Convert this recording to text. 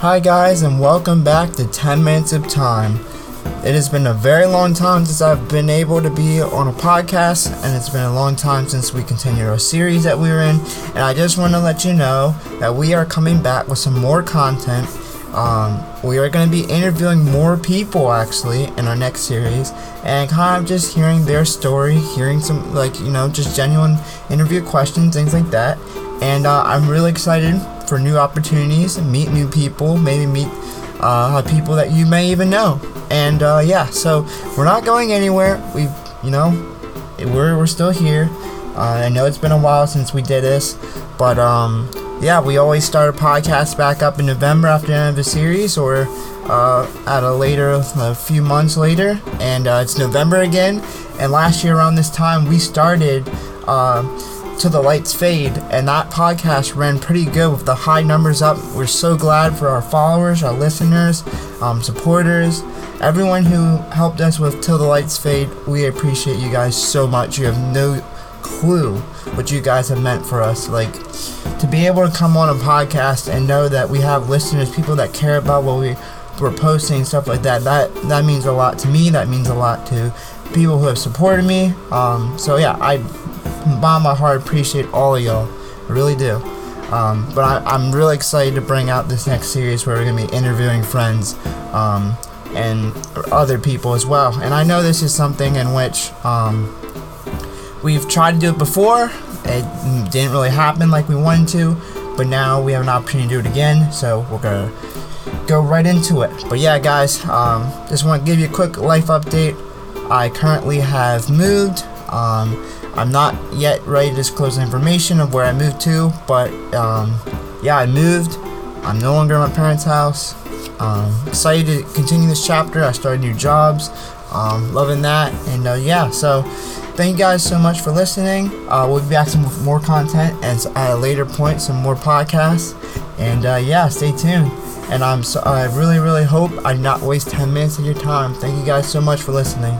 Hi, guys, and welcome back to 10 Minutes of Time. It has been a very long time since I've been able to be on a podcast, and it's been a long time since we continued our series that we were in. And I just want to let you know that we are coming back with some more content. Um, we are going to be interviewing more people actually in our next series, and kind of just hearing their story, hearing some, like, you know, just genuine interview questions, things like that. And uh, I'm really excited for new opportunities, and meet new people, maybe meet uh, people that you may even know. And uh, yeah, so we're not going anywhere. We, you know, we're we're still here. Uh, I know it's been a while since we did this, but um, yeah, we always start a podcast back up in November after the end of the series, or uh, at a later, a few months later, and uh, it's November again. And last year around this time, we started. Uh, to the lights fade and that podcast ran pretty good with the high numbers up. We're so glad for our followers our listeners um, supporters everyone who helped us with till the lights fade. We appreciate you guys so much. You have no clue what you guys have meant for us. Like to be able to come on a podcast and know that we have listeners people that care about what we we're posting stuff like that that that means a lot to me. That means a lot to people who have supported me. Um, so yeah i bottom of my heart appreciate all of y'all. I really do. Um, but I, am really excited to bring out this next series where we're going to be interviewing friends um, and other people as well. And I know this is something in which um, we've tried to do it before. It didn't really happen like we wanted to, but now we have an opportunity to do it again. So we're going to go right into it. But yeah, guys, um, just want to give you a quick life update. I currently have moved. Um, I'm not yet ready to disclose information of where I moved to, but um, yeah, I moved. I'm no longer in my parents' house. Um, excited to continue this chapter. I started new jobs. Um, loving that. And uh, yeah, so thank you guys so much for listening. Uh, we'll be back with more content and at a later point, some more podcasts. And uh, yeah, stay tuned. And I'm so, I really, really hope I did not waste 10 minutes of your time. Thank you guys so much for listening.